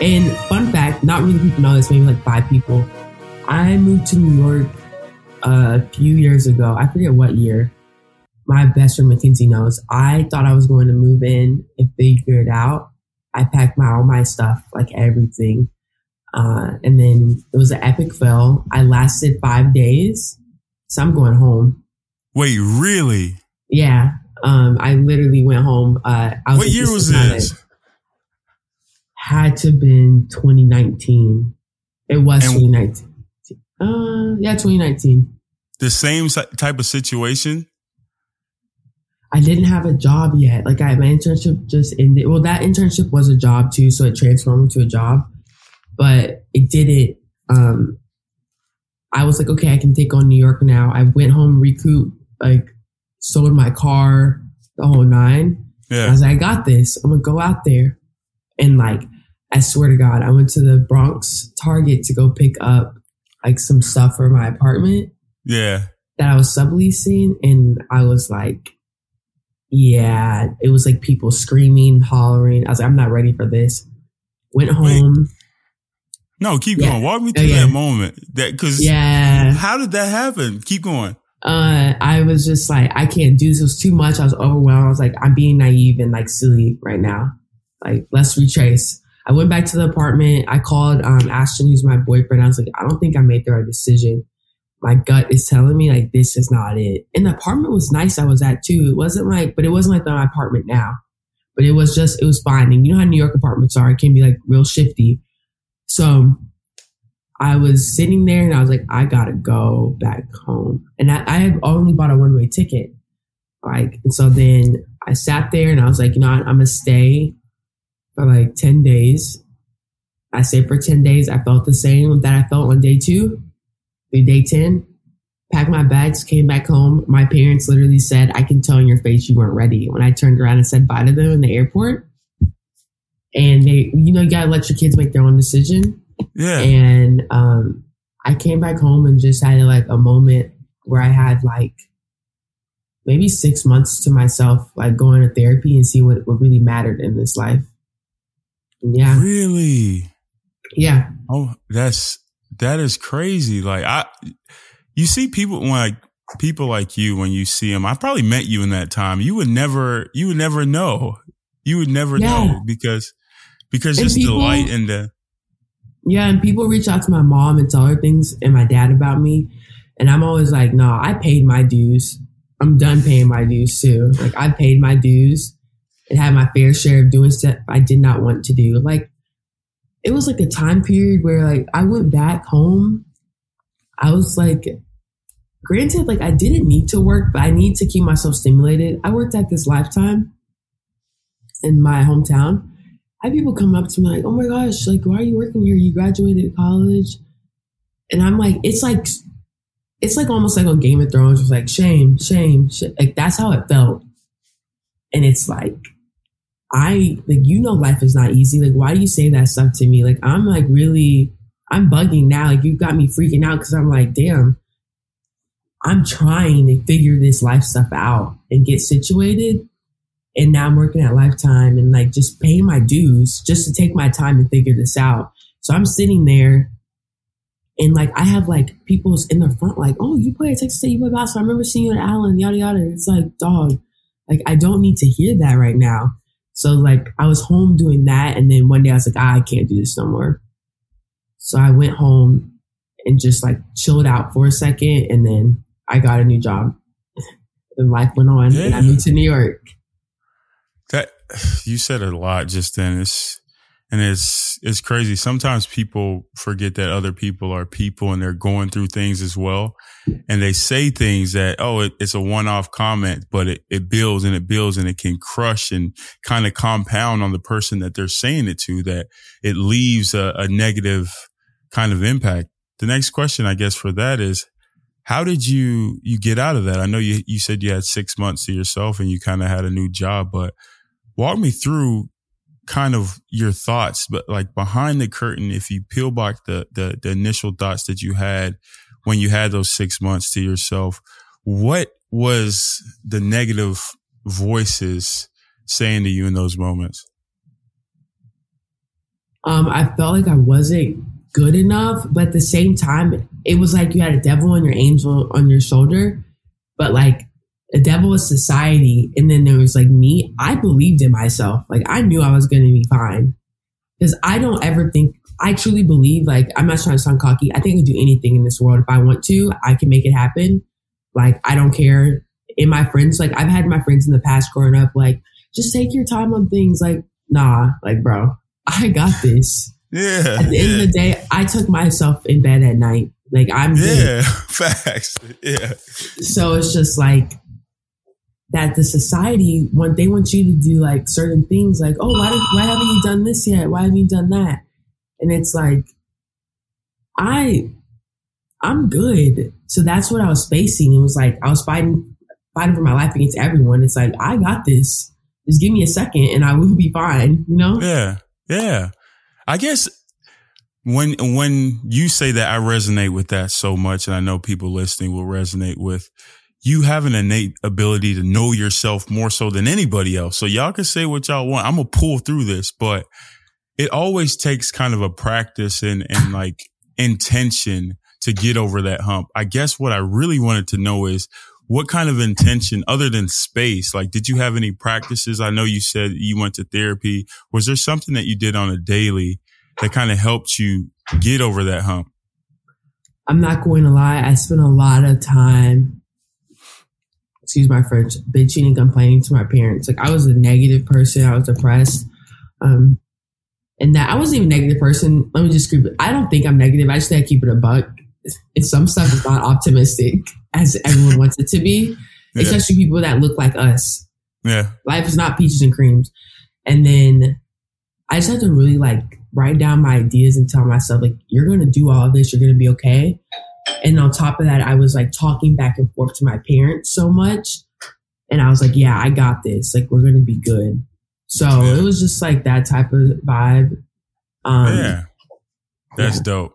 And fun fact, not really people know this, maybe like five people. I moved to New York a few years ago. I forget what year. My best friend Mackenzie knows. I thought I was going to move in and figure it out. I packed my all my stuff, like everything. Uh, and then it was an epic fail. I lasted five days. So I'm going home. Wait, really? Yeah. Um, I literally went home. Uh, I was what like, year was is this? Had to have been 2019. It was And- 2019. Uh, yeah, 2019. The same type of situation? I didn't have a job yet. Like I, my internship just ended. Well, that internship was a job too, so it transformed to a job, but it didn't. Um, I was like, okay, I can take on New York now. I went home, recouped, like sold my car, the whole nine. I Yeah. was like, I got this. I'm gonna go out there, and like, I swear to God, I went to the Bronx Target to go pick up like some stuff for my apartment Yeah. that I was subleasing, and I was like, yeah, it was like people screaming, hollering. I was like, I'm not ready for this. Went home. No, keep Yeah. going. Walk me Oh, through yeah. that moment. That because Yeah. how did that happen? Keep going. Uh, I was just like, I can't do this. It was too much. I was overwhelmed. I was like, I'm being naive and like silly right now. Like, let's retrace. I went back to the apartment. I called um, Ashton, who's my boyfriend. I was like, I don't think I made the right decision. My gut is telling me like this is not it. And the apartment was nice. I was at too. It wasn't like, but it wasn't like my apartment now. But it was just, it was fine. And you know how New York apartments are. It can be like real shifty. So I was sitting there and I was like, I gotta go back home. And I, I had only bought a one way ticket. Like, and so then I sat there and I was like, you know what? I'm gonna stay for like 10 days. I stayed for 10 days. I felt the same that I felt on day two, through day 10. Packed my bags, came back home. My parents literally said, I can tell in your face you weren't ready. When I turned around and said bye to them in the airport. And they, you know, you gotta let your kids make their own decision Yeah. and um, I came back home and just had like a moment where I had like maybe six months to myself, like going to therapy and see what, what really mattered in this life. Yeah, Really? yeah, Oh, that's that is crazy. Like I, you see people like people like you when you see them. I probably met you in that time. You would never, you would never know. You would never Yeah. know because because And just people- the light and the yeah. And people reach out to my mom and tell her things and my dad about me, and I'm always like, no, I paid my dues. I'm done paying my dues too. Like I paid my dues and had my fair share of doing stuff I did not want to do. Like it was like a time period where like I went back home. I was like, granted, like I didn't need to work, but I need to keep myself stimulated. I worked at this lifetime in my hometown. I had people come up to me like, "Oh my gosh, like why are you working here? You graduated college," and I'm like, it's like, it's like almost like on Game of Thrones. It's like shame, shame, sh-. like that's how it felt, and it's like. I like you know life is not easy. Like why do you say that stuff to me? Like I'm like really I'm bugging now. Like you've got me freaking out because I'm like, damn, I'm trying to figure this life stuff out and get situated. And now I'm working at Lifetime and like just paying my dues just to take my time and figure this out. So I'm sitting there and like I have like people in the front like, oh, you play at Texas State, you play basketball. I remember seeing you at Allen, yada yada. It's like, dog, like I don't need to hear that right now. So like I was home doing that, and then one day I was like, ah, I can't do this no more. So I went home and just like chilled out for a second, and then I got a new job. and life went on, and I moved to New York. that you said a lot just then. It's and it's it's crazy. Sometimes people forget that other people are people and they're going through things as well. And they say things that, oh, it, it's a one off comment, but it, it builds and it builds and it can crush and kind of compound on the person that they're saying it to that it leaves a, a negative kind of impact. The next question, I guess, for that is how did you you get out of that? I know you you said you had six months to yourself and you kind of had a new job, but walk me through kind of your thoughts, but like behind the curtain, if you peel back the, the, the initial thoughts that you had when you had those six months to yourself, what was the negative voices saying to you in those moments? Um, I felt like I wasn't good enough, but at the same time, it was like you had a devil and your angel on your shoulder. But like the devil is society, and then there was like me. I believed in myself. Like I knew I was going to be fine because I don't ever think. I truly believe. Like I'm not trying to sound cocky. I think I can do anything in this world if I want to. I can make it happen. Like I don't care. In my friends, like I've had my friends in the past growing up, like just take your time on things. Like nah, like bro, I got this. Yeah. At the yeah. end of the day, I took myself in bed at night. Like I'm yeah, facts. Yeah. So it's just like that the society want they want you to do like certain things like, oh, why why haven't you done this yet? Why haven't you done that? And it's like I I'm good. So that's what I was facing. It was like I was fighting fighting for my life against everyone. It's like I got this. Just give me a second and I will be fine, you know? Yeah. Yeah. I guess when when you say that I resonate with that so much and I know people listening will resonate with you have an innate ability to know yourself more so than anybody else. So y'all can say what y'all want. I'm gonna pull through this, but it always takes kind of a practice and and like intention to get over that hump. I guess what I really wanted to know is what kind of intention other than space? Like, did you have any practices? I know you said you went to therapy. Was there something that you did on a daily that kind of helped you get over that hump? I'm not going to lie. I spent a lot of time, excuse my French, bitching and complaining to my parents. Like I was a negative person. I was depressed. Um, and that I wasn't even a negative person. Let me just keep it. I don't think I'm negative. I just think I keep it a buck. And some stuff is not optimistic as everyone wants it to be, yeah. especially people that look like us. Yeah. Life is not peaches and creams. And then I just had to really like write down my ideas and tell myself like you're going to do all this you're going to be okay and on top of that i was like talking back and forth to my parents so much. And i was like yeah i got this. Like we're going to be good. So yeah. it was just like that type of vibe. Um yeah. That's yeah. dope.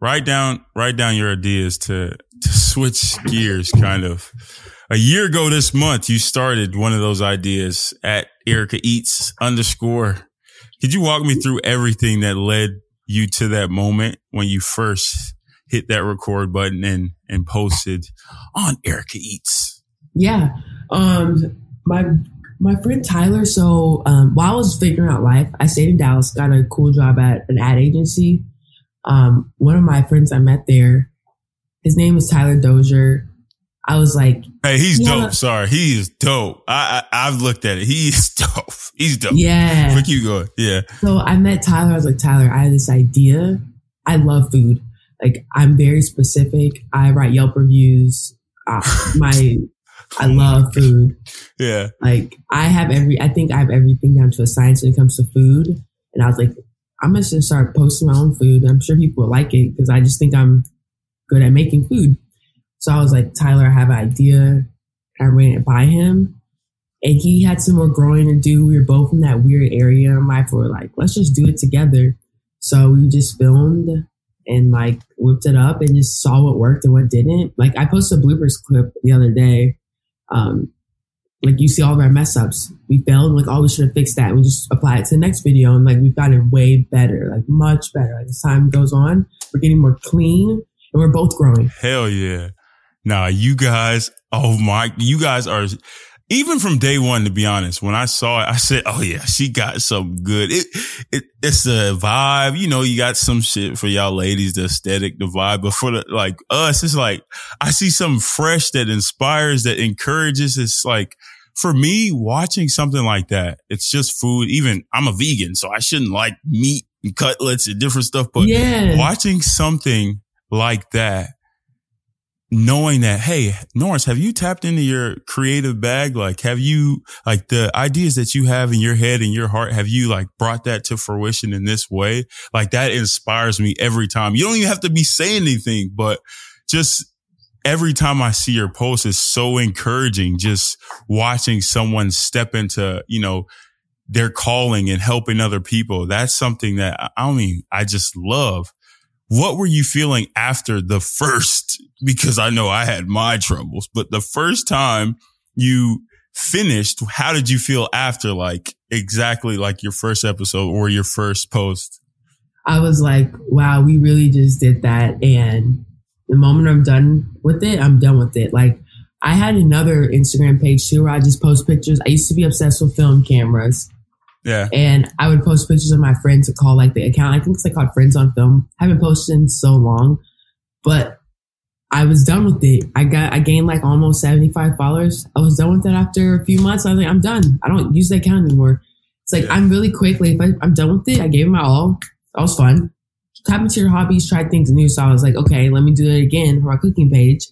Write down write down your ideas to to switch gears kind of. A year ago this month you started one of those ideas at ericka eats underscore. Could you walk me through everything that led you to that moment when you first hit that record button and and posted on Ericka Eats? Yeah. Um my my friend Tyler, so um, while I was figuring out life, I stayed in Dallas, got a cool job at an ad agency. Um, one of my friends I met there, his name is Tyler Dozier. I was like, "Hey, he's yeah. dope." Sorry, he is dope. I, I have looked at it. He is dope. He's dope. Yeah. You going? Yeah. So I met Tyler. I was like, Tyler, I have this idea. I love food. Like I'm very specific. I write Yelp reviews. Uh, my I love food. Yeah. Like I have every. I think I have everything down to a science when it comes to food. And I was like, I'm gonna just start posting my own food. I'm sure people will like it because I just think I'm good at making food. So I was like, Tyler, I have an idea. I ran it by him. And he had some more growing to do. We were both in that weird area in life where we're like, let's just do it together. So we just filmed and like whipped it up and just saw what worked and what didn't. Like I posted a bloopers clip the other day. Um, like you see all of our mess ups. We failed, like, oh, we should have fixed that. We just apply it to the next video and like we've gotten way better, like much better. Like, as time goes on, we're getting more clean and we're both growing. Hell yeah. Nah, you guys, oh my, you guys are, even from day one, to be honest, when I saw it, I said, oh yeah, she got some good. It, it, it's the vibe. You know, you got some shit for y'all ladies, the aesthetic, the vibe, but for the, like us, it's like, I see something fresh that inspires, that encourages. It's like, for me, watching something like that, it's just food. Even I'm a vegan, so I shouldn't like meat and cutlets and different stuff, but yeah. watching something like that knowing that, hey, Norris, have you tapped into your creative bag? Like, have you, like the ideas that you have in your head and your heart, have you like brought that to fruition in this way? Like that inspires me every time. You don't even have to be saying anything, but just every time I see your post is so encouraging. Just watching someone step into, you know, their calling and helping other people. That's something that I mean, I just love. What were you feeling after the first? Because I know I had my troubles, but the first time you finished, how did you feel after like exactly like your first episode or your first post? I was like, wow, we really just did that. And the moment I'm done with it, I'm done with it. Like, I had another Instagram page too where I just post pictures. I used to be obsessed with film cameras. Yeah. And I would post pictures of my friends to call like the account. I think it's like called Friends on Film. I haven't posted in so long, but I was done with it. I got I gained like almost 75 followers. I was done with it after a few months. I was like, I'm done. I don't use that account anymore. It's like yeah. I'm really quickly, if I, I'm done with it, I gave it my all. That was fun. Tap into your hobbies, try things new. So I was like, okay, let me do it again for my cooking page.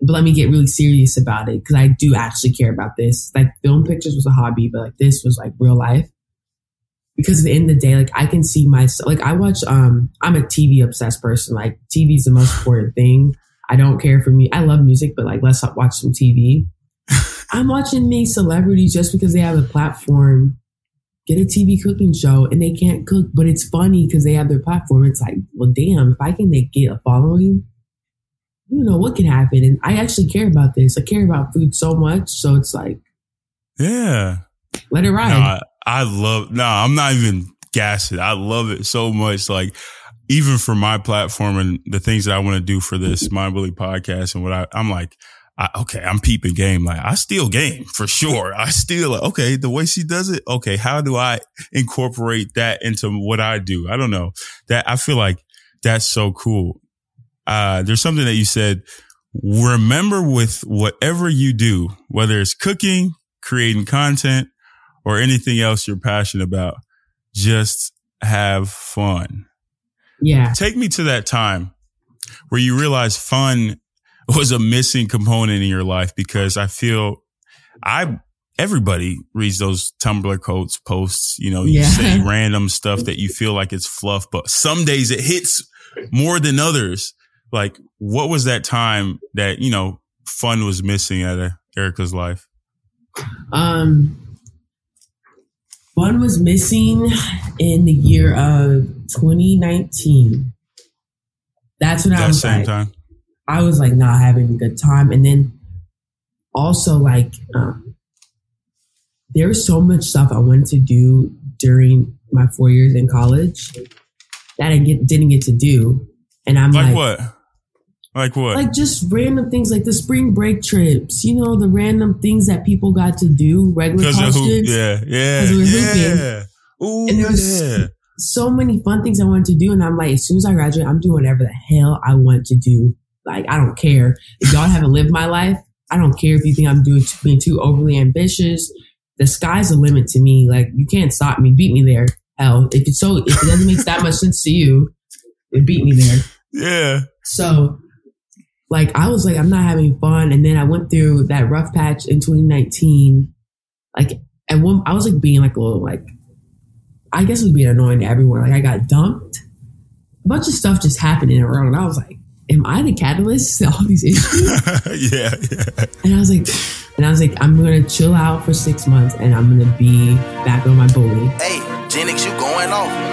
But let me get really serious about it because I do actually care about this. Like film pictures was a hobby, but like this was like real life. Because at the end of the day, like I can see myself. Like I watch. Um, I'm a TV obsessed person. Like TV is the most important thing. I don't care for me. I love music, but like let's watch some TV. I'm watching these celebrities just because they have a platform get a TV cooking show and they can't cook, but it's funny because they have their platform. It's like, well, damn, if I can make, get a following, you know what can happen. And I actually care about this. I care about food so much, so it's like, yeah, let it ride. I, I love. No, I'm not even gassing. I love it so much. Like even for my platform and the things that I want to do for this Mind Bully podcast and what I, I'm like, I, okay, I'm peeping game. Like I steal game for sure. I steal it. Okay. The way she does it. Okay. How do I incorporate that into what I do? I don't know that I feel like that's so cool. Uh, there's something that you said. Remember with whatever you do, whether it's cooking, creating content or anything else you're passionate about, just have fun. Yeah. Take me to that time where you realize fun was a missing component in your life because I feel I everybody reads those Tumblr quotes, posts, you know, you yeah. say random stuff that you feel like it's fluff, but some days it hits more than others. Like, what was that time that, you know, fun was missing out of Ericka's life? Um, fun was missing in the year of 2019. That's when that I was same like, time. I was like not having a good time. And then also like um, there's so much stuff I wanted to do during my four years in college that I get, didn't get to do. And I'm like, like what? Like what? Like just random things like the spring break trips, you know, the random things that people got to do, regular college. Yeah, yeah, yeah. Ooh, and there was yeah. so many fun things I wanted to do. And I'm like, as soon as I graduate, I'm doing whatever the hell I want to do like, I don't care. If y'all haven't lived my life, I don't care if you think I'm doing being too overly ambitious. The sky's the limit to me. Like, you can't stop me, beat me there. Hell, if it's so, if it doesn't make that much sense to you, then beat me there. Yeah. So, like, I was like, I'm not having fun. And then I went through that rough patch in 2019. Like, and one, I was like being like a little like, I guess it was being annoying to everyone. Like, I got dumped. A bunch of stuff just happened in around, and I was like, am I the catalyst to all these issues? yeah, yeah. And I was like, and I was like, I'm gonna chill out for six months, and I'm gonna be back on my bully. Hey, Genix, you going off?